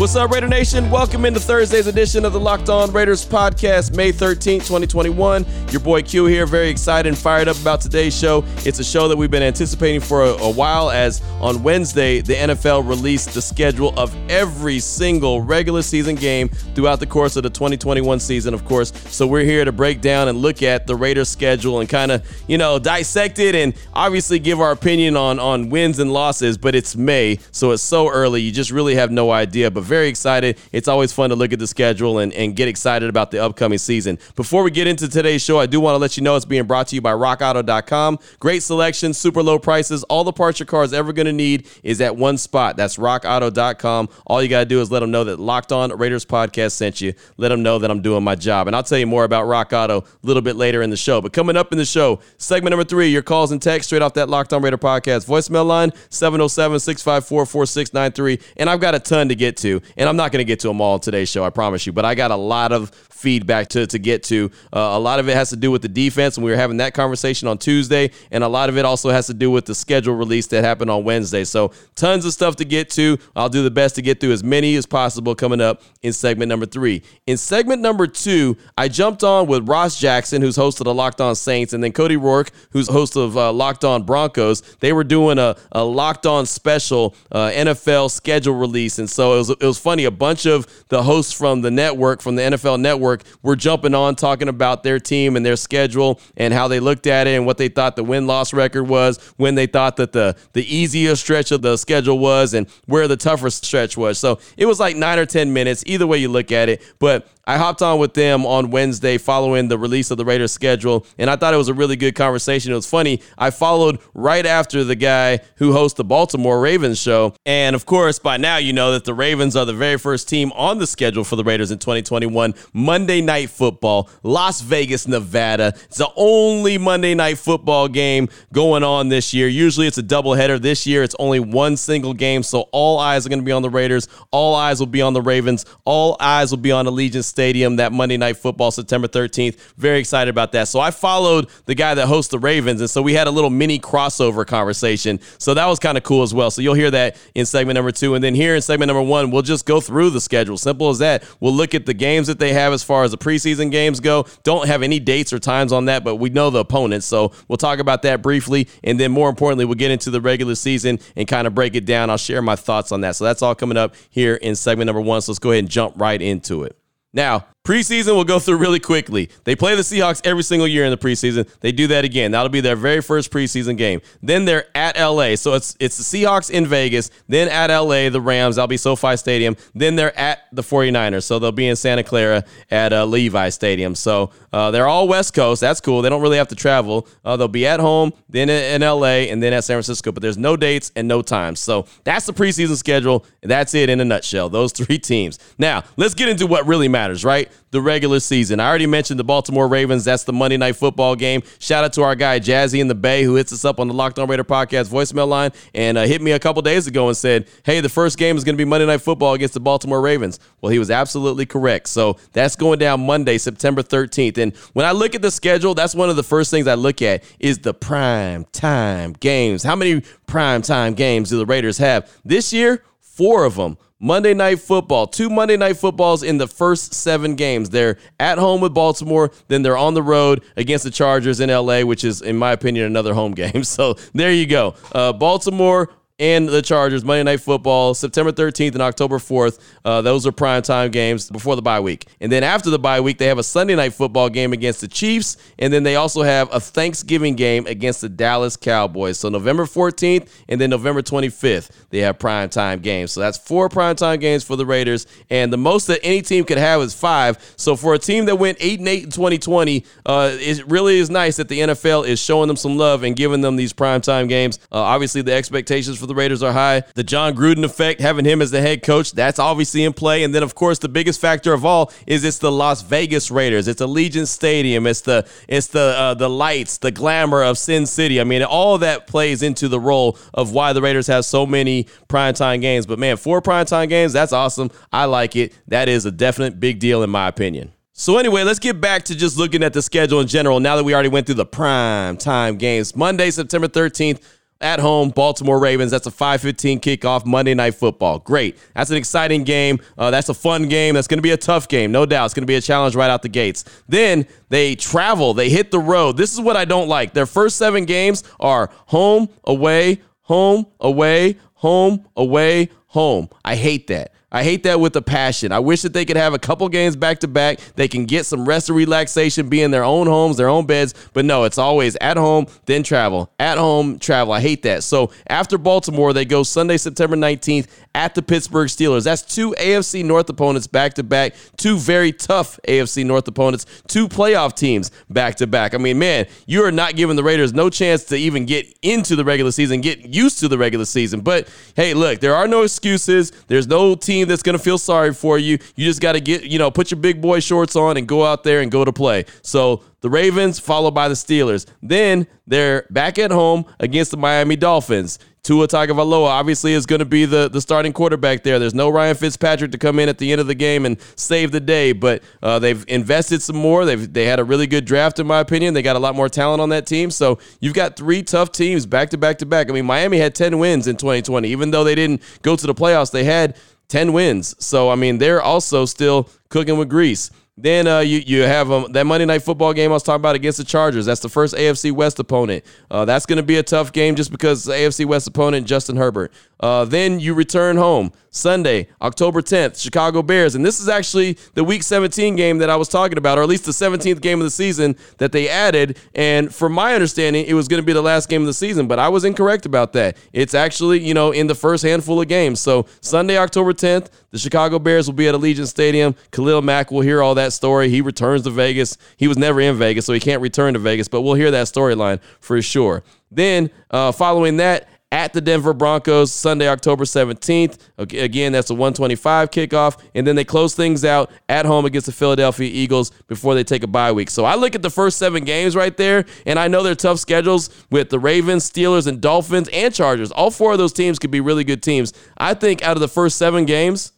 What's up, Raider Nation? Welcome into Thursday's edition of the Locked On Raiders podcast, May 13th, 2021. Your boy Q here, very excited and fired up about today's show. It's a show that we've been anticipating for a, a while, as on Wednesday, the NFL released the schedule of every single regular season game throughout the course of the 2021 season, of course. So we're here to break down and look at the Raiders schedule and kind of, you know, dissect it and obviously give our opinion on, on wins and losses, but it's May, so it's so early, you just really have no idea. But very excited. It's always fun to look at the schedule and, and get excited about the upcoming season. Before we get into today's show, I do want to let you know it's being brought to you by rockauto.com. Great selection, super low prices. All the parts your car is ever going to need is at one spot. That's rockauto.com. All you got to do is let them know that Locked On Raiders podcast sent you. Let them know that I'm doing my job. And I'll tell you more about Rock Auto a little bit later in the show. But coming up in the show, segment number three, your calls and texts straight off that Locked On Raider podcast voicemail line, 707 654 4693. And I've got a ton to get to. And I'm not going to get to them all today's show, I promise you. But I got a lot of feedback to, to get to. Uh, a lot of it has to do with the defense, and we were having that conversation on Tuesday. And a lot of it also has to do with the schedule release that happened on Wednesday. So tons of stuff to get to. I'll do the best to get through as many as possible coming up in segment number three. In segment number two, I jumped on with Ross Jackson, who's host of the Locked On Saints, and then Cody Roark, who's host of uh, Locked On Broncos. They were doing a, a Locked On special uh, NFL schedule release. And so it was, it was funny. A bunch of the hosts from the network, from the NFL network, were jumping on talking about their team and their schedule and how they looked at it and what they thought the win loss record was, when they thought that the, the easier stretch of the schedule was, and where the tougher stretch was. So it was like nine or 10 minutes, either way you look at it. But I hopped on with them on Wednesday following the release of the Raiders schedule, and I thought it was a really good conversation. It was funny. I followed right after the guy who hosts the Baltimore Ravens show. And of course, by now you know that the Ravens are the very first team on the schedule for the Raiders in 2021. Monday Night Football, Las Vegas, Nevada. It's the only Monday Night Football game going on this year. Usually it's a doubleheader. This year it's only one single game, so all eyes are going to be on the Raiders. All eyes will be on the Ravens. All eyes will be on Allegiant Stadium that Monday Night Football, September 13th. Very excited about that. So I followed the guy that hosts the Ravens, and so we had a little mini crossover conversation. So that was kind of cool as well. So you'll hear that in segment number two. And then here in segment number one, we'll just go through the schedule. Simple as that. We'll look at the games that they have as far as the preseason games go. Don't have any dates or times on that, but we know the opponents. So we'll talk about that briefly. And then more importantly, we'll get into the regular season and kind of break it down. I'll share my thoughts on that. So that's all coming up here in segment number one. So let's go ahead and jump right into it. Now, preseason we'll go through really quickly. They play the Seahawks every single year in the preseason. They do that again. That'll be their very first preseason game. Then they're at LA. So it's it's the Seahawks in Vegas, then at LA, the Rams, that'll be SoFi Stadium. Then they're at the 49ers. So they'll be in Santa Clara at uh, Levi Stadium. So uh, they're all West Coast. That's cool. They don't really have to travel. Uh, they'll be at home, then in LA, and then at San Francisco. But there's no dates and no times. So that's the preseason schedule. That's it in a nutshell. Those three teams. Now, let's get into what really matters, right? The regular season. I already mentioned the Baltimore Ravens. That's the Monday night football game. Shout out to our guy Jazzy in the Bay who hits us up on the Locked On Raider podcast voicemail line and uh, hit me a couple days ago and said, "Hey, the first game is going to be Monday night football against the Baltimore Ravens." Well, he was absolutely correct. So that's going down Monday, September 13th. And when I look at the schedule, that's one of the first things I look at is the prime time games. How many prime time games do the Raiders have this year? Four of them. Monday Night Football. Two Monday Night Footballs in the first seven games. They're at home with Baltimore, then they're on the road against the Chargers in LA, which is, in my opinion, another home game. So there you go. Uh, Baltimore and the Chargers Monday Night Football, September 13th and October 4th. Uh, those are prime time games before the bye week. And then after the bye week, they have a Sunday Night Football game against the Chiefs. And then they also have a Thanksgiving game against the Dallas Cowboys. So November 14th and then November 25th, they have prime time games. So that's four prime time games for the Raiders. And the most that any team could have is five. So for a team that went 8 and 8 in 2020, uh, it really is nice that the NFL is showing them some love and giving them these prime time games. Uh, obviously, the expectations for the Raiders are high. The Jon Gruden effect, having him as the head coach, that's obviously in play. And then, of course, the biggest factor of all is it's the Las Vegas Raiders. It's Allegiant Stadium. It's the it's the uh, the lights, the glamour of Sin City. I mean, all that plays into the role of why the Raiders have so many primetime games. But man, four primetime games, that's awesome. I like it. That is a definite big deal in my opinion. So anyway, let's get back to just looking at the schedule in general. Now that we already went through the prime time games, Monday, September 13th, at home, Baltimore Ravens. That's a 5:15 kickoff Monday Night Football. Great. That's an exciting game. Uh, that's a fun game. That's going to be a tough game, no doubt. It's going to be a challenge right out the gates. Then they travel. They hit the road. This is what I don't like. Their first seven games are home, away, home, away, home, away, home. I hate that. I hate that with a passion. I wish that they could have a couple games back to back. They can get some rest and relaxation, be in their own homes, their own beds. But no, it's always at home, then travel. At home, travel. I hate that. So after Baltimore, they go Sunday, September 19th at the Pittsburgh Steelers. That's two AFC North opponents back to back, two very tough AFC North opponents, two playoff teams back to back. I mean, man, you are not giving the Raiders no chance to even get into the regular season, get used to the regular season. But hey, look, there are no excuses. There's no team that's going to feel sorry for you. You just got to get, you know, put your big boy shorts on and go out there and go to play. So the Ravens, followed by the Steelers. Then they're back at home against the Miami Dolphins. Tua Tagovailoa obviously is going to be the, the starting quarterback there. There's no Ryan Fitzpatrick to come in at the end of the game and save the day, but uh, they've invested some more. They've they had a really good draft in my opinion. They got a lot more talent on that team. So you've got three tough teams back to back to back. I mean, Miami had 10 wins in 2020. Even though they didn't go to the playoffs, they had 10 wins. So I mean, they're also still cooking with grease. Then uh, you you have um, that Monday night football game I was talking about against the Chargers. That's the first AFC West opponent. Uh, that's going to be a tough game just because the AFC West opponent Justin Herbert. Uh, then you return home Sunday, October 10th, Chicago Bears. And this is actually the week 17 game that I was talking about, or at least the 17th game of the season that they added. And from my understanding, it was going to be the last game of the season, but I was incorrect about that. It's actually, you know, in the first handful of games. So Sunday, October 10th, the Chicago Bears will be at Allegiant Stadium. Khalil Mack will hear all that story. He returns to Vegas. He was never in Vegas, so he can't return to Vegas, but we'll hear that storyline for sure. Then, uh, following that, at the Denver Broncos Sunday, October 17th. Again, that's a 125 kickoff. And then they close things out at home against the Philadelphia Eagles before they take a bye week. So I look at the first seven games right there, and I know they're tough schedules with the Ravens, Steelers, and Dolphins and Chargers. All four of those teams could be really good teams. I think out of the first seven games,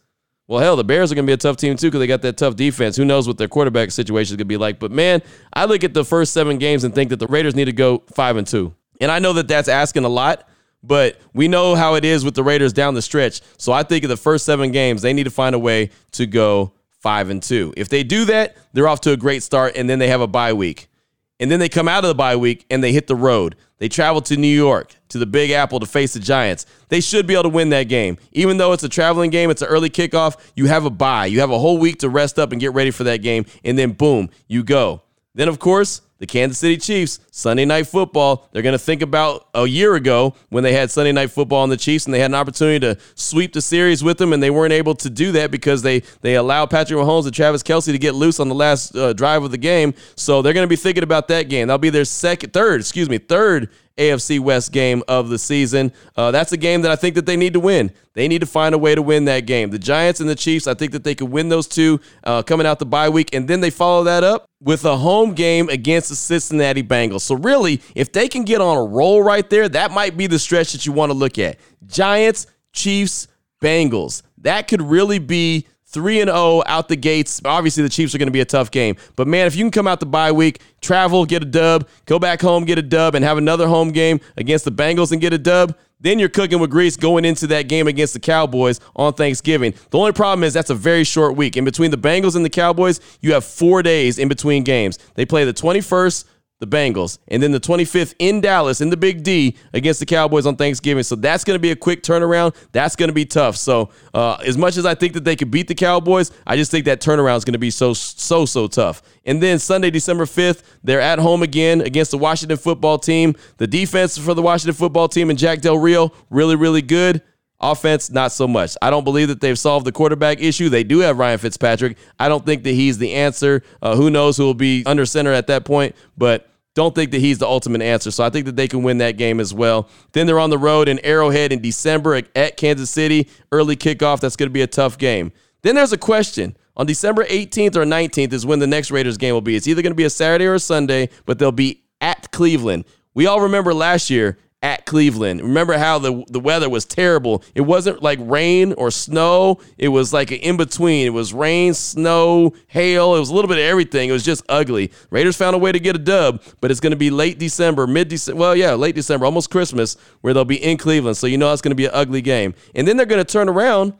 well, hell, the Bears are going to be a tough team too because they got that tough defense. Who knows what their quarterback situation is going to be like? But man, I look at the first seven games and think that the Raiders need to go five and two. And I know that that's asking a lot. But we know how it is with the Raiders down the stretch. So I think in the first seven games, they need to find a way to go five and two. If they do that, they're off to a great start, and then they have a bye week. And then they come out of the bye week and they hit the road. They travel to New York, to the Big Apple to face the Giants. They should be able to win that game. Even though it's a traveling game, it's an early kickoff, you have a bye. You have a whole week to rest up and get ready for that game. And then, boom, you go. Then, of course, the Kansas City Chiefs, Sunday Night Football. They're going to think about a year ago when they had Sunday Night Football on the Chiefs and they had an opportunity to sweep the series with them, and they weren't able to do that because they they allowed Patrick Mahomes and Travis Kelce to get loose on the last uh, drive of the game. So they're going to be thinking about that game. That'll be their second, third, excuse me, third AFC West game of the season. Uh, that's a game that I think that they need to win. They need to find a way to win that game. The Giants and the Chiefs, I think that they could win those two uh, coming out the bye week, and then they follow that up with a home game against the Cincinnati Bengals. So really, if they can get on a roll right there, that might be the stretch that you want to look at. Giants, Chiefs, Bengals. That could really be 3 and 0 out the gates. Obviously, the Chiefs are going to be a tough game. But man, if you can come out the bye week, travel, get a dub, go back home, get a dub, and have another home game against the Bengals and get a dub, then you're cooking with grease going into that game against the Cowboys on Thanksgiving. The only problem is that's a very short week. In between the Bengals and the Cowboys, you have four days in between games. They play the 21st, the Bengals, and then the 25th in Dallas in the Big D against the Cowboys on Thanksgiving. So that's going to be a quick turnaround. That's going to be tough. So uh, as much as I think that they could beat the Cowboys, I just think that turnaround is going to be so so so tough. And then Sunday, December 5th, they're at home again against the Washington Football Team. The defense for the Washington Football Team and Jack Del Rio really really good. Offense, not so much. I don't believe that they've solved the quarterback issue. They do have Ryan Fitzpatrick. I don't think that he's the answer. Uh, who knows who will be under center at that point, but don't think that he's the ultimate answer. So I think that they can win that game as well. Then they're on the road in Arrowhead in December at Kansas City. Early kickoff. That's going to be a tough game. Then there's a question. On December 18th or 19th is when the next Raiders game will be. It's either going to be a Saturday or a Sunday, but they'll be at Cleveland. We all remember last year at Cleveland. Remember how the the weather was terrible. It wasn't like rain or snow. It was like an in between. It was rain, snow, hail. It was a little bit of everything. It was just ugly. Raiders found a way to get a dub, but it's going to be late December, mid December. Well, yeah, late December, almost Christmas, where they'll be in Cleveland. So you know it's going to be an ugly game. And then they're going to turn around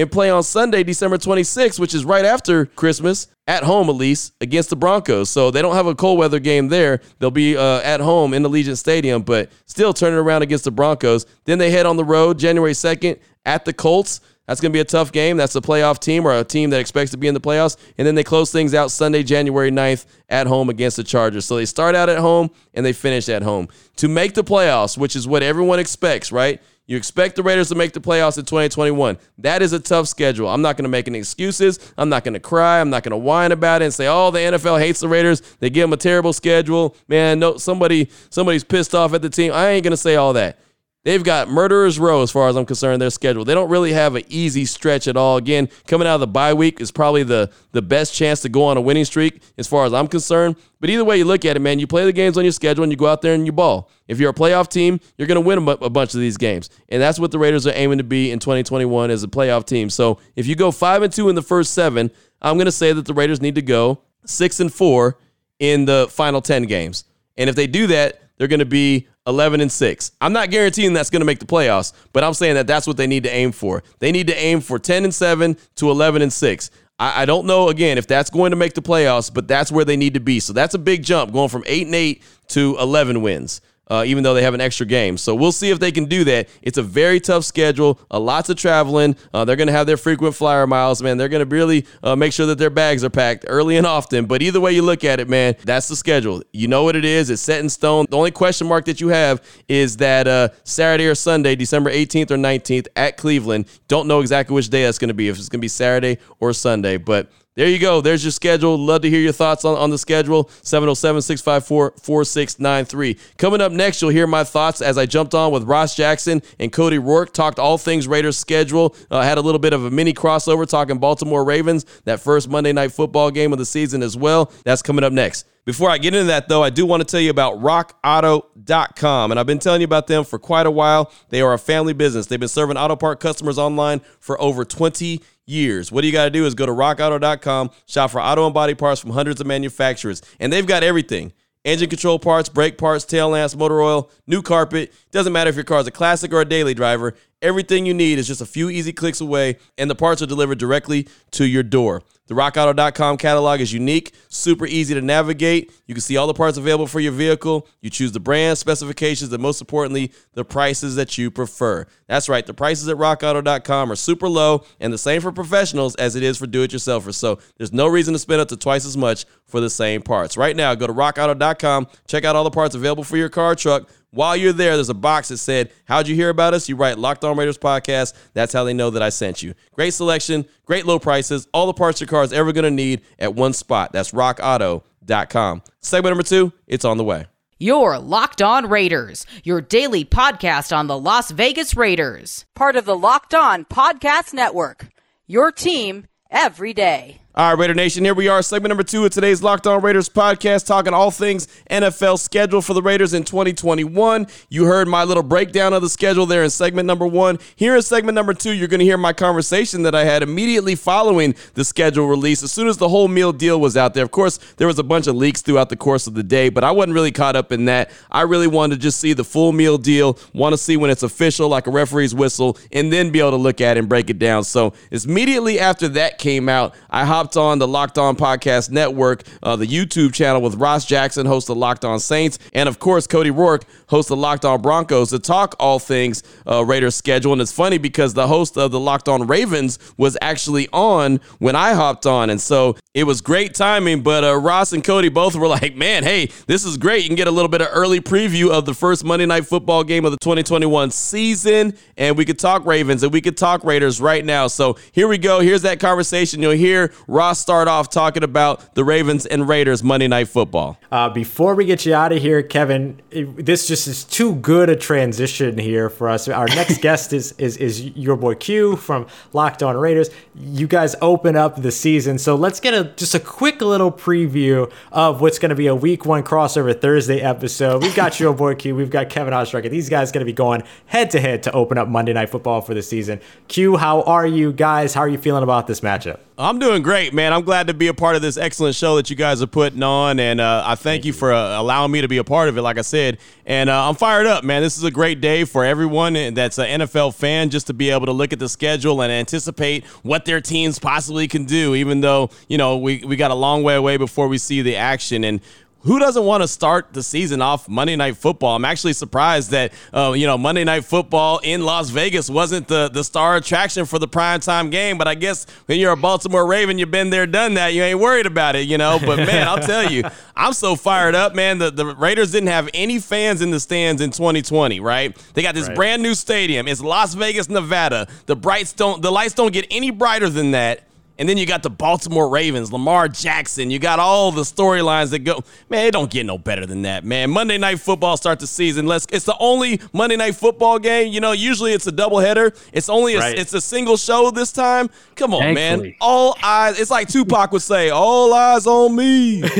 and play on Sunday, December 26th, which is right after Christmas, at home at least, against the Broncos. So they don't have a cold weather game there. They'll be uh, at home in Allegiant Stadium, but still turning around against the Broncos. Then they head on the road January 2nd at the Colts. That's going to be a tough game. That's a playoff team or a team that expects to be in the playoffs. And then they close things out Sunday, January 9th at home against the Chargers. So they start out at home and they finish at home. To make the playoffs, which is what everyone expects, right? You expect the Raiders to make the playoffs in 2021. That is a tough schedule. I'm not going to make any excuses. I'm not going to cry. I'm not going to whine about it and say, "Oh, the NFL hates the Raiders. They give them a terrible schedule." Man, no somebody somebody's pissed off at the team. I ain't going to say all that. They've got murderers row as far as I'm concerned. Their schedule. They don't really have an easy stretch at all. Again, coming out of the bye week is probably the the best chance to go on a winning streak as far as I'm concerned. But either way you look at it, man, you play the games on your schedule and you go out there and you ball. If you're a playoff team, you're going to win a, a bunch of these games, and that's what the Raiders are aiming to be in 2021 as a playoff team. So if you go five and two in the first seven, I'm going to say that the Raiders need to go six and four in the final ten games. And if they do that, they're going to be 11 and 6. I'm not guaranteeing that's going to make the playoffs, but I'm saying that that's what they need to aim for. They need to aim for 10 and 7 to 11 and 6. I, I don't know again if that's going to make the playoffs, but that's where they need to be. So that's a big jump going from 8 and 8 to 11 wins uh, even though they have an extra game. So we'll see if they can do that. It's a very tough schedule, a lots of traveling. Uh, they're going to have their frequent flyer miles, man. They're going to really uh, make sure that their bags are packed early and often. But either way you look at it, man, that's the schedule. You know what it is. It's set in stone. The only question mark that you have is that uh, Saturday or Sunday, December 18th or 19th at Cleveland. Don't know exactly which day that's going to be, if it's going to be Saturday or Sunday. But there you go. There's your schedule. Love to hear your thoughts on, on the schedule. 707 654 4693. Coming up next, you'll hear my thoughts as I jumped on with Ross Jackson and Cody Roark, Talked all things Raiders schedule. Uh, had a little bit of a mini crossover talking Baltimore Ravens, that first Monday night football game of the season as well. That's coming up next. Before I get into that, though, I do want to tell you about rockauto.com. And I've been telling you about them for quite a while. They are a family business. They've been serving auto part customers online for over 20 years. What you got to do is go to rockauto.com, shop for auto and body parts from hundreds of manufacturers, and they've got everything. Engine control parts, brake parts, tail lamps, motor oil, new carpet. Doesn't matter if your car is a classic or a daily driver. Everything you need is just a few easy clicks away, and the parts are delivered directly to your door. The rockauto.com catalog is unique, super easy to navigate. You can see all the parts available for your vehicle. You choose the brand, specifications, and most importantly, the prices that you prefer. That's right, the prices at rockauto.com are super low and the same for professionals as it is for do it yourselfers. So there's no reason to spend up to twice as much for the same parts. Right now, go to rockauto.com, check out all the parts available for your car truck while you're there, there's a box that said, How'd you hear about us? You write Locked On Raiders Podcast. That's how they know that I sent you. Great selection, great low prices, all the parts your car is ever going to need at one spot. That's rockauto.com. Segment number two, it's on the way. Your Locked On Raiders, your daily podcast on the Las Vegas Raiders. Part of the Locked On Podcast Network. Your team every day. All right, Raider Nation, here we are, segment number two of today's Locked On Raiders podcast, talking all things NFL schedule for the Raiders in 2021. You heard my little breakdown of the schedule there in segment number one. Here in segment number two, you're going to hear my conversation that I had immediately following the schedule release. As soon as the whole meal deal was out there, of course, there was a bunch of leaks throughout the course of the day, but I wasn't really caught up in that. I really wanted to just see the full meal deal, want to see when it's official, like a referee's whistle, and then be able to look at it and break it down. So it's immediately after that came out, I hopped on the Locked On Podcast Network, uh, the YouTube channel with Ross Jackson, host of Locked On Saints, and of course Cody Roark, host of Locked On Broncos, to talk all things uh, Raiders schedule. And it's funny because the host of the Locked On Ravens was actually on when I hopped on, and so It was great timing, but uh, Ross and Cody both were like, man, hey, this is great. You can get a little bit of early preview of the first Monday Night Football game of the 2021 season, and we could talk Ravens and we could talk Raiders right now. So here we go. Here's that conversation. You'll hear Ross start off talking about the Ravens and Raiders Monday Night Football. Uh, before we get you out of here, Kevin, this just is too good a transition here for us. Our next guest is, is, is your boy Q from Locked On Raiders. You guys open up the season, so let's get a just a quick little preview of what's going to be a week one crossover Thursday episode. We've got your boy Q, we've got Kevin Oestreicher. These guys going to be going head to head to open up Monday Night Football for the season. Q, how are you guys? How are you feeling about this matchup? I'm doing great, man. I'm glad to be a part of this excellent show that you guys are putting on, and uh, I thank, thank you, you for uh, allowing me to be a part of it. Like I said, and uh, I'm fired up, man. This is a great day for everyone that's an NFL fan, just to be able to look at the schedule and anticipate what their teams possibly can do. Even though you know we we got a long way away before we see the action, and who doesn't want to start the season off Monday Night Football? I'm actually surprised that uh, you know Monday Night Football in Las Vegas wasn't the the star attraction for the primetime game. But I guess when you're a Baltimore Raven, you've been there, done that. You ain't worried about it, you know. But man, I'll tell you, I'm so fired up, man. The the Raiders didn't have any fans in the stands in 2020, right? They got this right. brand new stadium. It's Las Vegas, Nevada. The brights don't the lights don't get any brighter than that and then you got the Baltimore Ravens, Lamar Jackson. You got all the storylines that go. Man, it don't get no better than that, man. Monday Night Football starts the season. Let's. It's the only Monday Night Football game. You know, usually it's a doubleheader. It's only a, right. it's a single show this time. Come on, Thankfully. man. All eyes. It's like Tupac would say, "All eyes on me."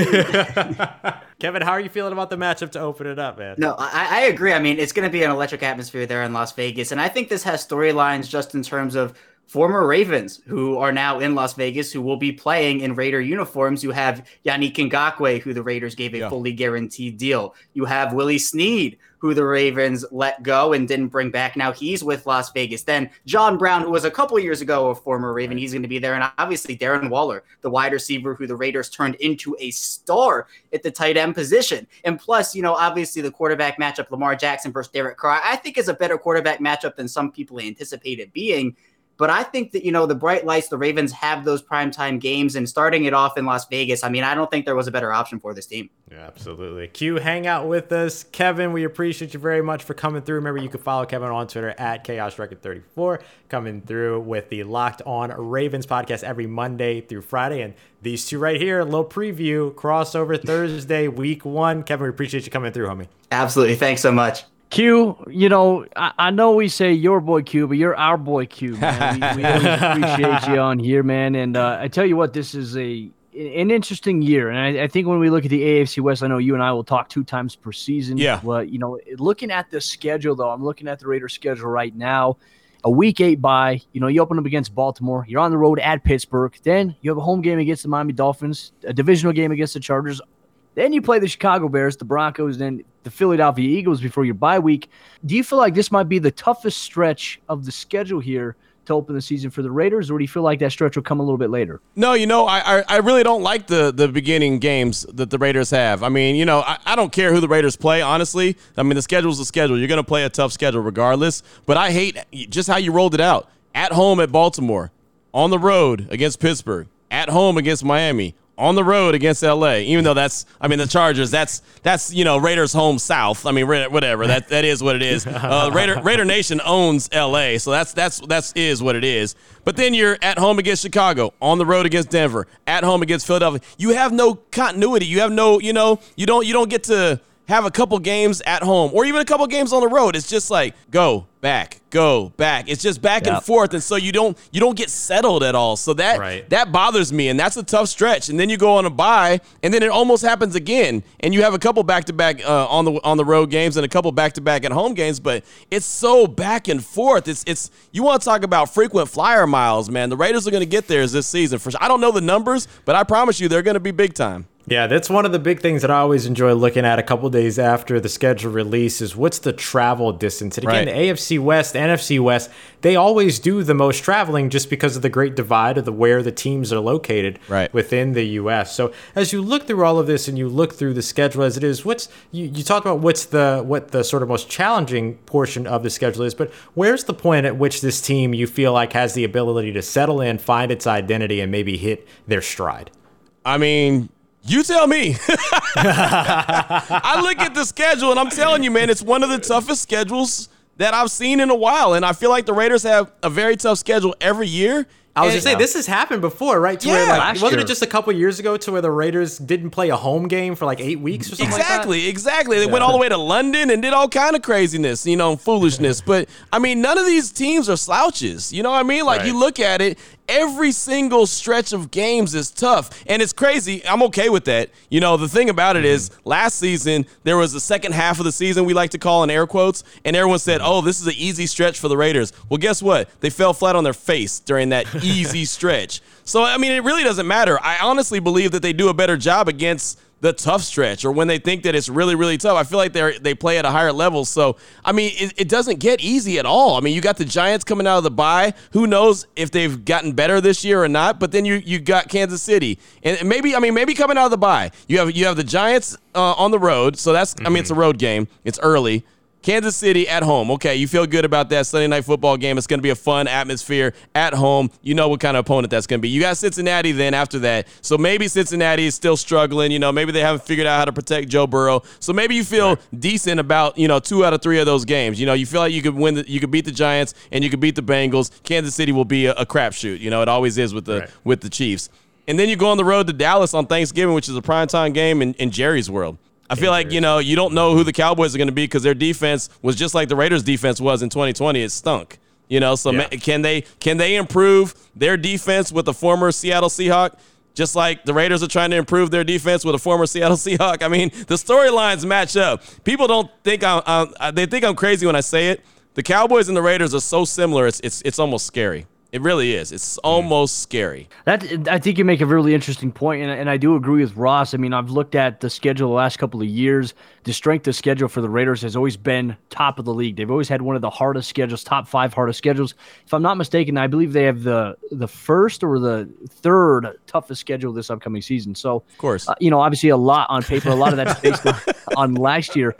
Kevin, how are you feeling about the matchup to open it up, man? No, I, I agree. I mean, it's going to be an electric atmosphere there in Las Vegas, and I think this has storylines just in terms of former Ravens who are now in Las Vegas who will be playing in Raider uniforms. You have Yannick Ngakoue, who the Raiders gave a yeah. fully guaranteed deal. You have Willie Snead, who the Ravens let go and didn't bring back. Now he's with Las Vegas. Then John Brown, who was a couple years ago a former Raven, he's going to be there. And obviously Darren Waller, the wide receiver who the Raiders turned into a star at the tight end position. And plus, you know, obviously the quarterback matchup, Lamar Jackson versus Derek Carr, I think is a better quarterback matchup than some people anticipated being. But I think that, you know, the bright lights, the Ravens have those primetime games and starting it off in Las Vegas. I mean, I don't think there was a better option for this team. Yeah, absolutely. Q, hang out with us. Kevin, we appreciate you very much for coming through. Remember, you can follow Kevin on Twitter at Chaos Record 34, coming through with the Locked On Ravens podcast every Monday through Friday. And these two right here, a little preview, crossover Thursday, week one. Kevin, we appreciate you coming through, homie. Absolutely. Thanks so much. Q, you know, I, I, know we say your boy Q, but you're our boy Q, man. We, we appreciate you on here, man. And uh, I tell you what, this is a an interesting year, and I, I, think when we look at the AFC West, I know you and I will talk two times per season. Yeah. But you know, looking at the schedule, though, I'm looking at the Raiders' schedule right now. A week eight bye. You know, you open up against Baltimore. You're on the road at Pittsburgh. Then you have a home game against the Miami Dolphins, a divisional game against the Chargers. Then you play the Chicago Bears, the Broncos, then the Philadelphia Eagles before your bye week. Do you feel like this might be the toughest stretch of the schedule here to open the season for the Raiders, or do you feel like that stretch will come a little bit later? No, you know, I I, I really don't like the the beginning games that the Raiders have. I mean, you know, I, I don't care who the Raiders play, honestly. I mean, the schedule's the schedule. You're going to play a tough schedule regardless. But I hate just how you rolled it out. At home at Baltimore, on the road against Pittsburgh, at home against Miami, on the road against LA. Even though that's, I mean, the Chargers. That's that's you know Raiders home south. I mean, whatever. That that is what it is. Uh, Raider Raider Nation owns LA, so that's that's that's is what it is. But then you're at home against Chicago, on the road against Denver, at home against Philadelphia. You have no continuity. You have no, you know, you don't you don't get to have a couple games at home or even a couple games on the road. It's just like go back, go back. It's just back yep. and forth, and so you don't you don't get settled at all. So that right. that bothers me, and that's a tough stretch. And then you go on a bye, and then it almost happens again, and you have a couple back to back on the on the road games and a couple back to back at home games. But it's so back and forth. It's it's you want to talk about frequent flyer miles, man. The Raiders are going to get theirs this season for sure. I don't know the numbers, but I promise you they're going to be big time. Yeah, that's one of the big things that I always enjoy looking at a couple days after the schedule release is what's the travel distance. And again, right. the AFC West, NFC West, they always do the most traveling just because of the great divide of the where the teams are located right. within the US. So as you look through all of this and you look through the schedule as it is, what's you, you talked about what's the what the sort of most challenging portion of the schedule is, but where's the point at which this team you feel like has the ability to settle in, find its identity, and maybe hit their stride? I mean, you tell me. I look at the schedule and I'm telling you, man, it's one of the toughest schedules that I've seen in a while. And I feel like the Raiders have a very tough schedule every year. I was And- gonna say this has happened before, right? To where, Yeah. like, Last wasn't year. it just a couple years ago to where the Raiders didn't play a home game for like eight weeks or something like that? Exactly, exactly. They went all the way to London and did all kind of craziness, you know, foolishness. but I mean, none of these teams are slouches. You know what I mean? Like you look at it, every single stretch of games is tough, and it's crazy. I'm okay with that. You know, the thing about it is, mm-hmm. last season there was the second half of the season we like to call in air quotes, and everyone said, mm-hmm. "Oh, this is an easy stretch for the Raiders." Well, guess what? They fell flat on their face during that easy stretch. So I mean, it really doesn't matter. I honestly believe that they do a better job against the tough stretch or when they think that it's really really tough. I feel like they they play at a higher level. So i mean it, it doesn't get easy at all. I mean you got the giants coming out of the bye. Who knows if they've gotten better this year or not but then you you got kansas city. And maybe i mean maybe coming out of the bye. You have you have the giants uh, on the road. So that's i mean it's a road game. It's early Kansas City at home. Okay, you feel good about that Sunday night football game. It's going to be a fun atmosphere at home. You know what kind of opponent that's going to be. You got Cincinnati then after that. So maybe Cincinnati is still struggling. You know, maybe they haven't figured out how to protect Joe Burrow. So maybe you feel decent about, you know, two out of three of those games. You know, you feel like you could win, the, you could beat the Giants and you could beat the Bengals. Kansas City will be a, a crapshoot. You know, it always is with the Right. with the Chiefs. And then you go on the road to Dallas on Thanksgiving, which is a primetime game in, in Jerry's world. I feel like, you know, you don't know who the Cowboys are going to be because their defense was just like the Raiders defense was in 2020. It stunk. You know, so Yeah. can they can they improve their defense with a former Seattle Seahawk? Just like the Raiders are trying to improve their defense with a former Seattle Seahawk. I mean, the storylines match up. People don't think I'm, I'm they think I'm crazy when I say it. The Cowboys and the Raiders are so similar. It's it's it's almost scary. It really is. It's almost scary. That I think you make a really interesting point, and, and I do agree with Ross. I mean, I've looked at the schedule the last couple of years. The strength of schedule for the Raiders has always been top of the league. They've always had one of the hardest schedules, top five hardest schedules. If I'm not mistaken, I believe they have the the first or the third toughest schedule this upcoming season. So, of course. uh, you know, obviously a lot on paper. A lot of that's based on, on last year.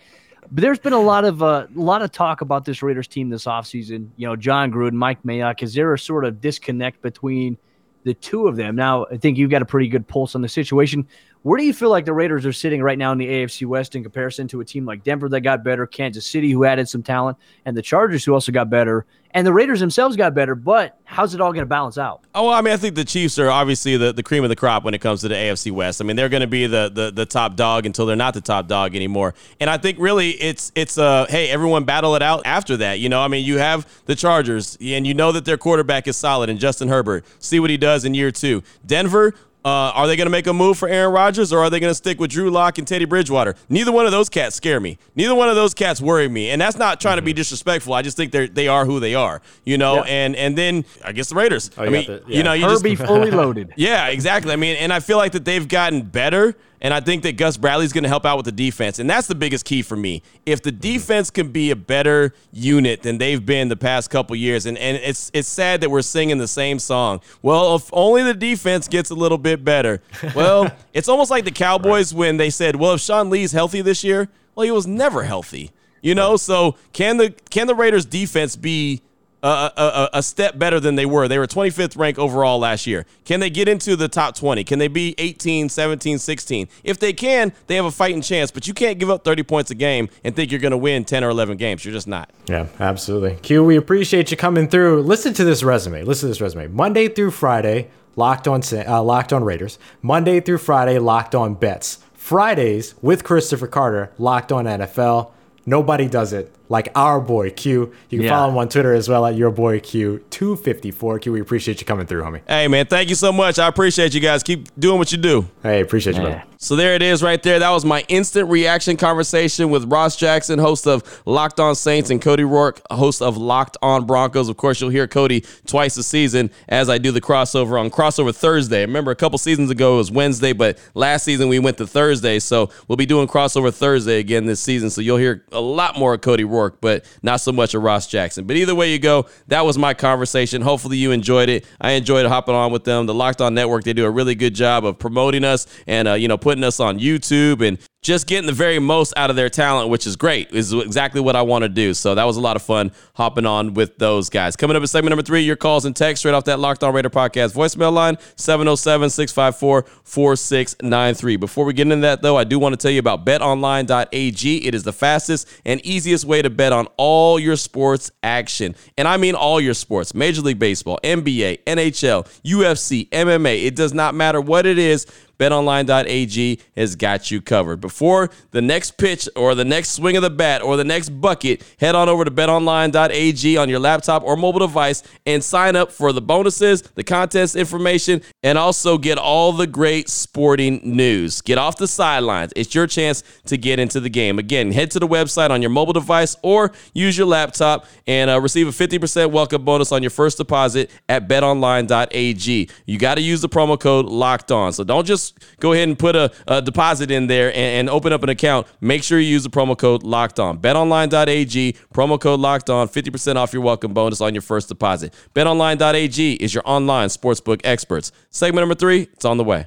But there's been a lot of uh, a lot of talk about this Raiders team this offseason. You know, Jon Gruden, Mike Mayock. Is there a sort of disconnect between the two of them? Now, I think you've got a pretty good pulse on the situation. Where do you feel like the Raiders are sitting right now in the AFC West in comparison to a team like Denver that got better, Kansas City who added some talent, and the Chargers who also got better, and the Raiders themselves got better? But how's it all going to balance out? Oh, I mean, I think the Chiefs are obviously the, the cream of the crop when it comes to the AFC West. I mean, they're going to be the, the the top dog until they're not the top dog anymore. And I think really it's it's uh hey, everyone battle it out after that. You know, I mean, you have the Chargers and you know that their quarterback is solid and Justin Herbert. See what he does in year 2. Denver uh, are they going to make a move for Aaron Rodgers or are they going to stick with Drew Lock and Teddy Bridgewater? Neither one of those cats scare me. Neither one of those cats worry me. And that's not trying to be disrespectful. I just think they they are who they are, you know? Yeah. And and then I guess the Raiders. Oh, I you mean, the- you know, you just Herbie fully loaded. yeah, exactly. I mean, and I feel like that they've gotten better, and I think that Gus Bradley's going to help out with the defense, and that's the biggest key for me. If the mm-hmm. defense can be a better unit than they've been the past couple years, and, and it's it's sad that we're singing the same song. Well, if only the defense gets a little bit better. Well, it's almost like the Cowboys when they said, "Well, if Sean Lee's healthy this year, well, he was never healthy." You know, so can the can the Raiders defense be a, a, a step better than they were. They were 25th ranked overall last year. Can they get into the top 20? Can they be 18, 17, 16? If they can, they have a fighting chance, but you can't give up 30 points a game and think you're going to win 10 or 11 games. You're just not. Yeah, absolutely. Q, we appreciate you coming through. Listen to this resume. Listen to this resume. Monday through Friday, locked on uh, locked on Raiders. Monday through Friday, locked on bets. Fridays with Christopher Carter, locked on NFL. Nobody does it like our boy Q. You can Yeah. follow him on Twitter as well at your boy Q two fifty four. Q, we appreciate you coming through, homie. Hey, man, thank you so much. I appreciate you guys. Keep doing what you do. Hey, appreciate you, brother. So there it is right there. That was my instant reaction conversation with Ross Jackson, host of Locked On Saints, and Cody Roark, host of Locked On Broncos. Of course, you'll hear Cody twice a season as I do the crossover on Crossover Thursday. Remember, a couple seasons ago it was Wednesday, but last season we went to Thursday. So we'll be doing Crossover Thursday again this season. So you'll hear a lot more of Cody Roark, but not so much of Ross Jackson. But either way you go, that was my conversation. Hopefully you enjoyed it. I enjoyed hopping on with them. The Locked On Network, they do a really good job of promoting us and, uh, you know, putting us on YouTube and just getting the very most out of their talent, which is great. Is exactly what I want to do. So that was a lot of fun hopping on with those guys. Coming up in segment number three, your calls and text straight off that Locked On Raider podcast voicemail line 707 654 4693. Before we get into that, though, I do want to tell you about betonline.ag. It is the fastest and easiest way to bet on all your sports action. And I mean all your sports Major League Baseball, NBA, NHL, UFC, MMA. It does not matter what it is betonline.ag has got you covered. Before the next pitch or the next swing of the bat or the next bucket, head on over to betonline.ag on your laptop or mobile device and sign up for the bonuses, the contest information, and also get all the great sporting news. Get off the sidelines. It's your chance to get into the game. Again, head to the website on your mobile device or use your laptop and uh, receive a 50% welcome bonus on your first deposit at betonline.ag. You got to use the promo code locked on. So don't just go ahead and put a, a deposit in there and, and, open up an account, make sure you use the promo code locked on. BetOnline.ag, promo code locked on, 50% off your welcome bonus on your first deposit. BetOnline.ag is your online sportsbook experts. Segment number three, it's on the way.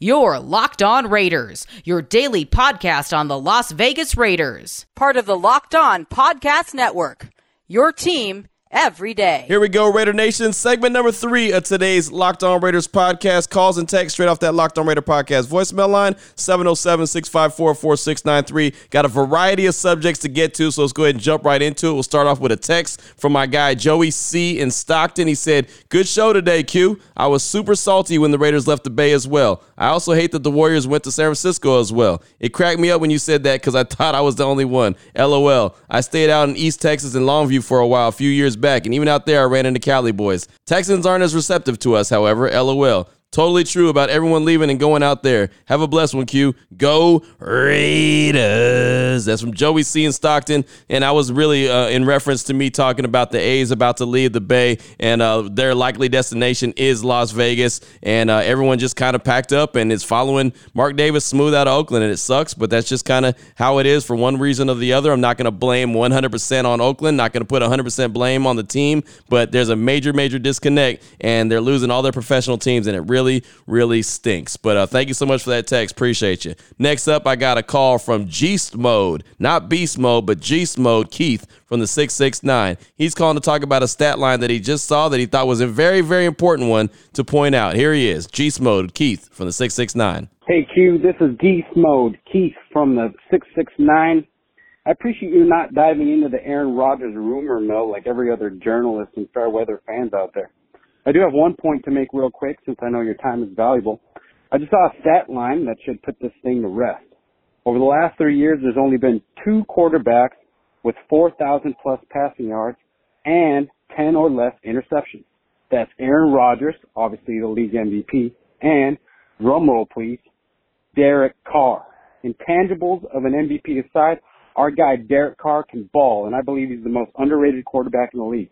Your Locked On Raiders, your daily podcast on the Las Vegas Raiders, part of the Locked On Podcast Network. Your team every day. Here we go, Raider Nation. Segment number three of today's Locked On Raiders podcast. Calls and text straight off that Locked On Raider podcast voicemail line 707 654 4693. Got a variety of subjects to get to, so let's go ahead and jump right into it. We'll start off with a text from my guy Joey C. in Stockton. He said, Good show today, Q. I was super salty when the Raiders left the Bay as well. I also hate that the Warriors went to San Francisco as well. It cracked me up when you said that because I thought I was the only one. LOL. I stayed out in East Texas in Longview for a while a few years and even out there, I ran into Cali boys. Texans aren't as receptive to us, however. LOL. Totally true about everyone leaving and going out there. Have a blessed one, Q. Go Raiders. That's from Joey C. in Stockton. And I was really uh, in reference to me talking about the A's about to leave the Bay, and uh, their likely destination is Las Vegas. And uh, everyone just kind of packed up and is following Mark Davis smooth out of Oakland. And it sucks, but that's just kind of how it is for one reason or the other. I'm not going to blame 100% on Oakland, not going to put 100% blame on the team, but there's a major, major disconnect, and they're losing all their professional teams, and it really really, really stinks. But uh, thank you so much for that text. Appreciate you. Next up, I got a call from Geast Mode, not Beast Mode, but Geast Mode, Keith from the 669. He's calling to talk about a stat line that he just saw that he thought was a very, very important one to point out. Here he is, Geast Mode, Keith from the 669. Hey Q, this is Geast Mode, Keith from the 669. I appreciate you not diving into the Aaron Rodgers rumor mill like every other journalist and fair weather fans out there. I do have one point to make real quick since I know your time is valuable. I just saw a stat line that should put this thing to rest. Over the last three years, there's only been two quarterbacks with 4,000 plus passing yards and 10 or less interceptions. That's Aaron Rodgers, obviously the league MVP, and drumroll please, Derek Carr. Intangibles of an MVP aside, our guy Derek Carr can ball, and I believe he's the most underrated quarterback in the league.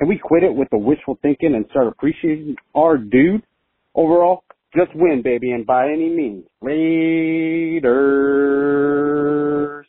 Can we quit it with the wishful thinking and start appreciating our dude overall? Just win, baby, and by any means. Raiders.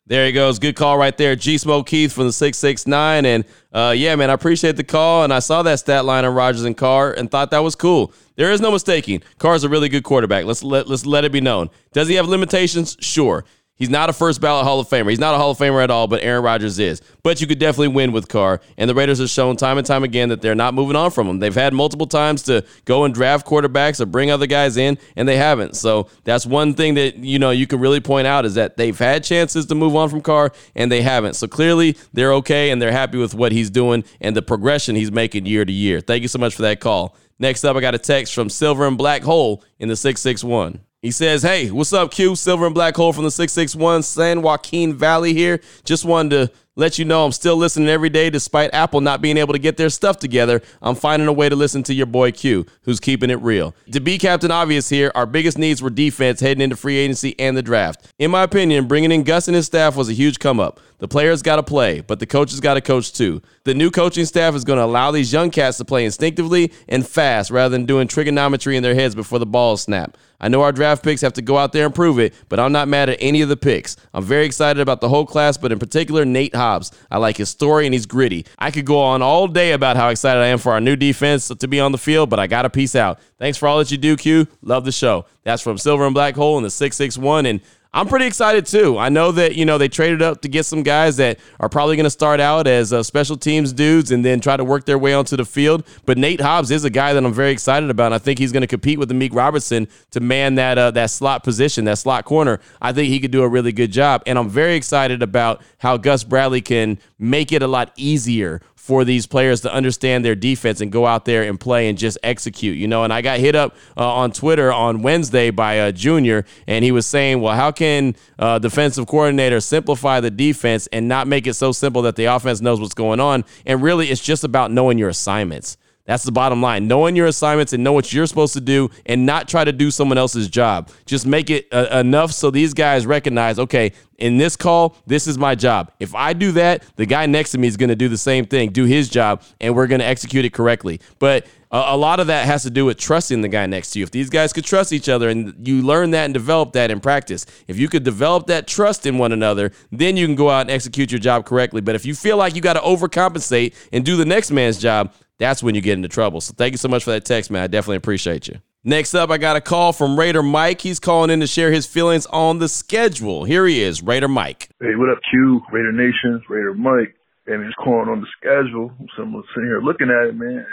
There he goes. Good call right there. G Smoke Keith from the 669. And uh, yeah, man, I appreciate the call. And I saw that stat line on Rodgers and Carr and thought that was cool. There is no mistaking. Carr's a really good quarterback. Let's let, let's let it be known. Does he have limitations? Sure. He's not a first ballot Hall of Famer. He's not a Hall of Famer at all, but Aaron Rodgers is. But you could definitely win with Carr. And the Raiders have shown time and time again that they're not moving on from him. They've had multiple times to go and draft quarterbacks or bring other guys in, and they haven't. So that's one thing that you know you can really point out is that they've had chances to move on from Carr, and they haven't. So clearly they're okay and they're happy with what he's doing and the progression he's making year to year. Thank you so much for that call. Next up, I got a text from Silver and Black Hole in the 661. He says, Hey, what's up, Q? Silver and Black Hole from the 661 San Joaquin Valley here. Just wanted to let you know I'm still listening every day despite Apple not being able to get their stuff together. I'm finding a way to listen to your boy Q, who's keeping it real. To be Captain Obvious here, our biggest needs were defense heading into free agency and the draft. In my opinion, bringing in Gus and his staff was a huge come up. The players got to play, but the coaches got to coach too. The new coaching staff is going to allow these young cats to play instinctively and fast rather than doing trigonometry in their heads before the balls snap. I know our draft picks have to go out there and prove it, but I'm not mad at any of the picks. I'm very excited about the whole class, but in particular, Nate Hobbs. I like his story and he's gritty. I could go on all day about how excited I am for our new defense to be on the field, but I got to peace out. Thanks for all that you do, Q. Love the show. That's from Silver and Black Hole in the 661. And I'm pretty excited too. I know that you know they traded up to get some guys that are probably going to start out as uh, special teams dudes and then try to work their way onto the field. But Nate Hobbs is a guy that I'm very excited about. And I think he's going to compete with Amik Robertson to man that uh, that slot position, that slot corner. I think he could do a really good job. And I'm very excited about how Gus Bradley can make it a lot easier for these players to understand their defense and go out there and play and just execute, you know. And I got hit up uh, on Twitter on Wednesday by a junior, and he was saying, "Well, how can uh, defensive coordinator simplify the defense and not make it so simple that the offense knows what's going on?" And really, it's just about knowing your assignments. That's the bottom line. Knowing your assignments and know what you're supposed to do and not try to do someone else's job. Just make it uh, enough so these guys recognize, okay, in this call, this is my job. If I do that, the guy next to me is going to do the same thing, do his job, and we're going to execute it correctly. But a, a lot of that has to do with trusting the guy next to you. If these guys could trust each other and you learn that and develop that in practice, if you could develop that trust in one another, then you can go out and execute your job correctly. But if you feel like you got to overcompensate and do the next man's job, that's when you get into trouble. So thank you so much for that text, man. I definitely appreciate you. Next up, I got a call from Raider Mike. He's calling in to share his feelings on the schedule. Here he is, Raider Mike. Hey, what up, Q? Raider Nation, Raider Mike. And he's calling on the schedule. So I'm sitting here looking at it, man.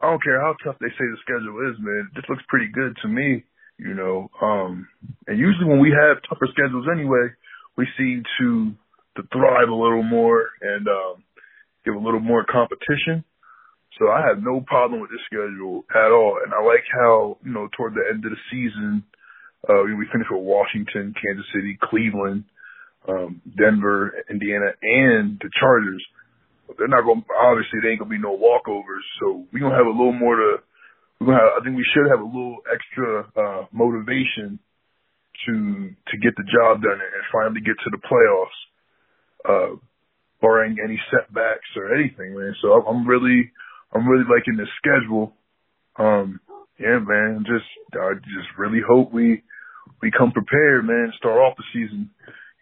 I don't care how tough they say the schedule is, man. This looks pretty good to me, you know. Um, and usually when we have tougher schedules anyway, we seem to to thrive a little more and um, give a little more competition. So I have no problem with this schedule at all. And I like how, you know, toward the end of the season, uh, we finished with Washington, Kansas City, Cleveland, um, Denver, Indiana, and the Chargers. They're not going, obviously they ain't going to be no walkovers. So we're going to have a little more to, going to have, I think we should have a little extra, uh, motivation to, to get the job done and finally get to the playoffs, uh, barring any setbacks or anything, man. So I'm really, I'm really liking the schedule. Um, yeah, man, just I just really hope we we come prepared, man. Start off the season.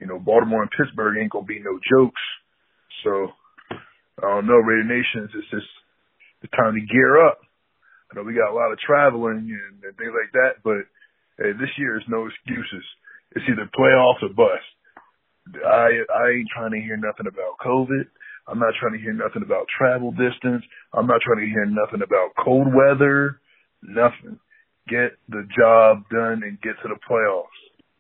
You know, Baltimore and Pittsburgh ain't gonna be no jokes. So I don't know, Raider Nations. It's just the time to gear up. I know we got a lot of traveling and, and things like that, but hey, this year is no excuses. It's either playoffs or bust. I I ain't trying to hear nothing about COVID. I'm not trying to hear nothing about travel distance. I'm not trying to hear nothing about cold weather. Nothing. Get the job done and get to the playoffs.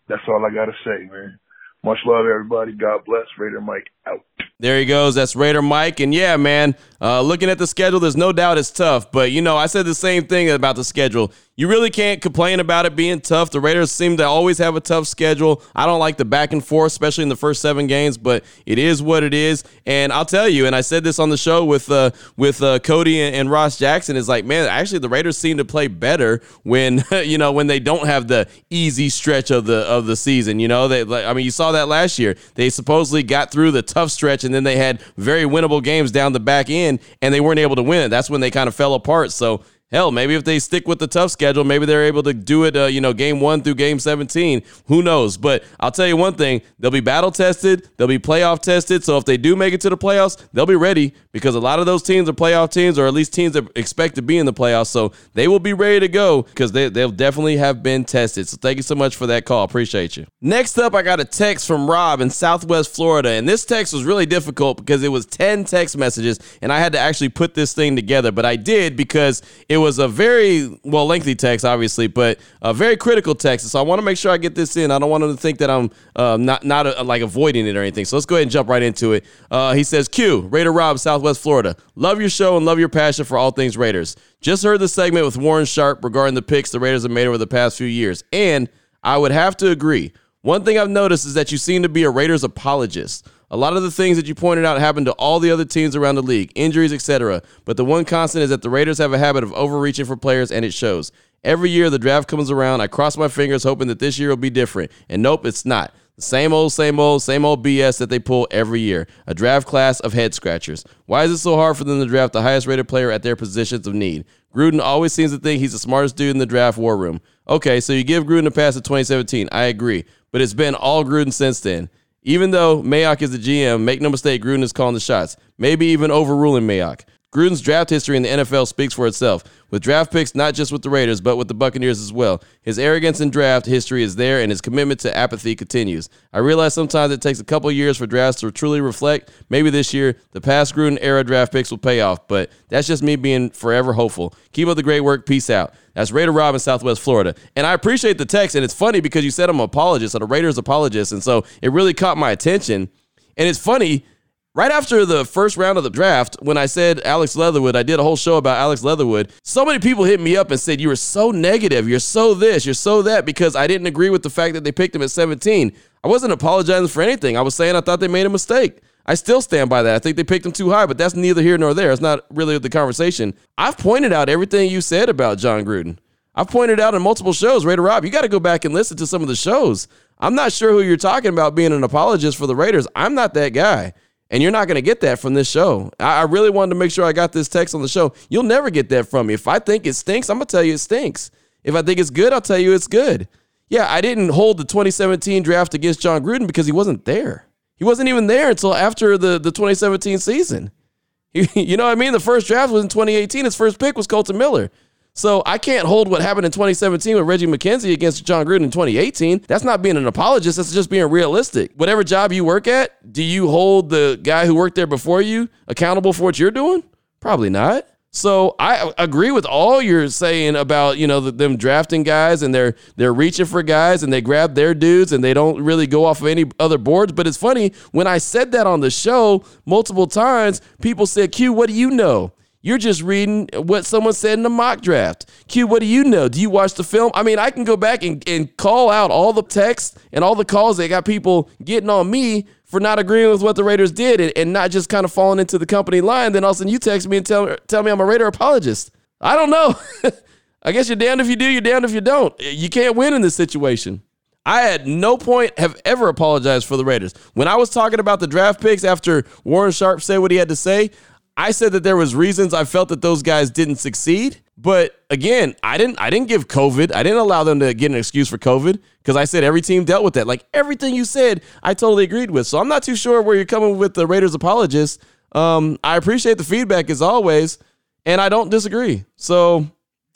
That's all I got to say, man. Much love, everybody. God bless. Raider Mike out. There he goes. That's Raider Mike. And yeah, man, uh, looking at the schedule, there's no doubt it's tough. But, you know, I said the same thing about the schedule. You really can't complain about it being tough. The Raiders seem to always have a tough schedule. I don't like the back and forth, especially in the first seven games, but it is what it is. And I'll tell you, and I said this on the show with uh, with uh, Cody and, and, Ross Jackson, is like, man, actually the Raiders seem to play better when you know when they don't have the easy stretch of the of the season. You know, they, like, I mean, you saw that last year. They supposedly got through the tough stretch, and then they had very winnable games down the back end, and they weren't able to win it. That's when they kind of fell apart. So Hell, maybe if they stick with the tough schedule, maybe they're able to do it, uh, you know, game one through game 17. Who knows? But I'll tell you one thing they'll be battle tested, they'll be playoff tested. So if they do make it to the playoffs, they'll be ready because a lot of those teams are playoff teams or at least teams that expect to be in the playoffs. So they will be ready to go because they, they'll definitely have been tested. So thank you so much for that call. Appreciate you. Next up, I got a text from Rob in Southwest Florida. And this text was really difficult because it was 10 text messages and I had to actually put this thing together. But I did because it was a very well lengthy text, obviously, but a very critical text. So I want to make sure I get this in. I don't want them to think that I'm uh, not not uh, like avoiding it or anything. So let's go ahead and jump right into it. Uh, he says, "Q Raider Rob, Southwest Florida. Love your show and love your passion for all things Raiders. Just heard the segment with Warren Sharp regarding the picks the Raiders have made over the past few years, and I would have to agree." One thing I've noticed is that you seem to be a Raiders apologist. A lot of the things that you pointed out happened to all the other teams around the league, injuries, etc. But the one constant is that the Raiders have a habit of overreaching for players, and it shows. Every year the draft comes around, I cross my fingers hoping that this year will be different. And nope, it's not. Same old, same old, same old BS that they pull every year. A draft class of head scratchers. Why is it so hard for them to draft the highest rated player at their positions of need? Gruden always seems to think he's the smartest dude in the draft war room. Okay, so you give Gruden a pass in 2017. I agree but it's been all Gruden since then. Even though Mayock is the GM, make no mistake, Gruden is calling the shots, maybe even overruling Mayock. Gruden's draft history in the NFL speaks for itself. With draft picks, not just with the Raiders, but with the Buccaneers as well. His arrogance in draft history is there, and his commitment to apathy continues. I realize sometimes it takes a couple years for drafts to truly reflect. Maybe this year, the past Gruden era draft picks will pay off, but that's just me being forever hopeful. Keep up the great work. Peace out. That's Raider Rob in Southwest Florida. And I appreciate the text, and it's funny because you said I'm an apologist, I'm a Raiders apologist, and so it really caught my attention. And it's funny Right after the first round of the draft, when I said Alex Leatherwood, I did a whole show about Alex Leatherwood. So many people hit me up and said, You were so negative. You're so this, you're so that, because I didn't agree with the fact that they picked him at 17. I wasn't apologizing for anything. I was saying I thought they made a mistake. I still stand by that. I think they picked him too high, but that's neither here nor there. It's not really the conversation. I've pointed out everything you said about Jon Gruden. I've pointed out in multiple shows, Raider Rob, you got to go back and listen to some of the shows. I'm not sure who you're talking about being an apologist for the Raiders. I'm not that guy. And you're not going to get that from this show. I, I really wanted to make sure I got this text on the show. You'll never get that from me. If I think it stinks, I'm going to tell you it stinks. If I think it's good, I'll tell you it's good. Yeah, I didn't hold the 2017 draft against Jon Gruden because he wasn't there. He wasn't even there until after the, the 2017 season. you know what I mean? The first draft was in 2018. His first pick was Kolton Miller. So I can't hold what happened in 2017 with Reggie McKenzie against Jon Gruden in 2018. That's not being an apologist. That's just being realistic. Whatever job you work at, do you hold the guy who worked there before you accountable for what you're doing? Probably not. So I agree with all you're saying about you know them drafting guys and they're they're reaching for guys and they grab their dudes and they don't really go off of any other boards. But it's funny when I said that on the show multiple times, people said, "Q, what do you know?" You're just reading what someone said in the mock draft. Q, what do you know? Do you watch the film? I mean, I can go back and, and call out all the texts and all the calls that got people getting on me for not agreeing with what the Raiders did and, and not just kind of falling into the company line. Then all of a sudden you text me and tell, tell me I'm a Raider apologist. I don't know. I guess you're damned if you do, you're damned if you don't. You can't win in this situation. I at no point have ever apologized for the Raiders. When I was talking about the draft picks after Warren Sharp said what he had to say, I said that there was reasons I felt that those guys didn't succeed. But again, I didn't I didn't give COVID. I didn't allow them to get an excuse for COVID because I said every team dealt with that. Like everything you said, I totally agreed with. So I'm not too sure where you're coming with the Raiders apologists. Um, I appreciate the feedback as always, and I don't disagree. So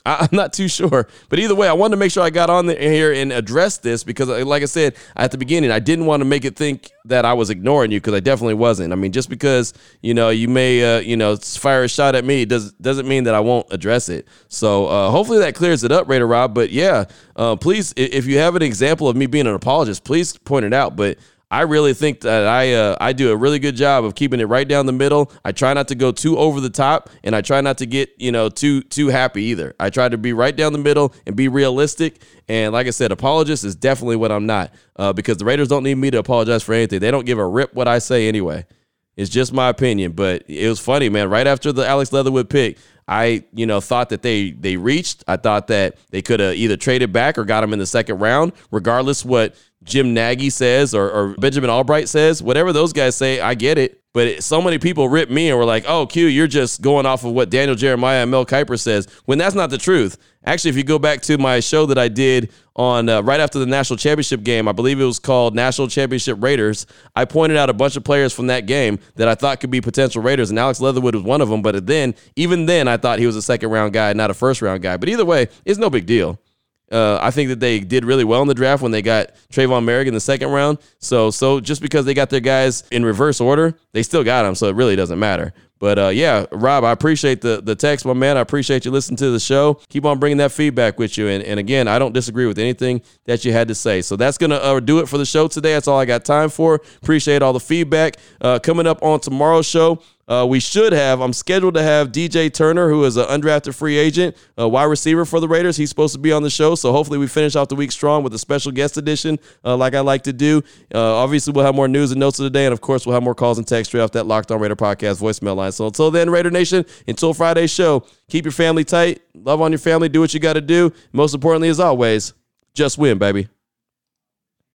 I'm not too sure. But either way, I wanted to make sure I got on here and addressed this because, uh, like I said at the beginning, I didn't want to make it think that I was ignoring you because I definitely wasn't. I mean, just because you know you may uh, you know fire a shot at me does doesn't mean that I won't address it. So uh, hopefully that clears it up, Raider Rob. But yeah, uh, please, if you have an example of me being an apologist, please point it out. But I really think that I uh, I do a really good job of keeping it right down the middle. I try not to go too over the top, and I try not to get you know too too happy either. I try to be right down the middle and be realistic. And like I said, apologist is definitely what I'm not uh, because the Raiders don't need me to apologize for anything. They don't give a rip what I say anyway. It's just my opinion, but it was funny, man. Right after the Alex Leatherwood pick, I, you know, thought that they they reached. I thought that they could have either traded back or got him in the second round, regardless what Jim Nagy says or, or Benjamin Albright says. Whatever those guys say, I get it. But so many people ripped me and were like, "Oh, Q, you're just going off of what Daniel Jeremiah and Mel Kiper says." When that's not the truth. Actually, if you go back to my show that I did on uh, right after the national championship game, I believe it was called National Championship Raiders. I pointed out a bunch of players from that game that I thought could be potential Raiders, and Alex Leatherwood was one of them. But then, even then, I thought he was a second round guy, not a first round guy. But either way, it's no big deal. Uh, I think that they did really well in the draft when they got Trevon Moehrig in the second round. So, so just because they got their guys in reverse order, they still got them. So it really doesn't matter. But uh, yeah, Rob, I appreciate the the text, my man. I appreciate you listening to the show. Keep on bringing that feedback with you. And, and again, I don't disagree with anything that you had to say. So that's gonna uh, do it for the show today. That's all I got time for. Appreciate all the feedback. Uh, coming up on tomorrow's show. Uh, we should have. I'm scheduled to have DJ Turner, who is an undrafted free agent, a wide receiver for the Raiders. He's supposed to be on the show, so hopefully we finish off the week strong with a special guest edition, uh, like I like to do. Uh, obviously, we'll have more news and notes of the day, and of course, we'll have more calls and texts straight off that Locked On Raider podcast voicemail line. So until then, Raider Nation, until Friday's show, keep your family tight, love on your family, do what you got to do. Most importantly, as always, just win, baby.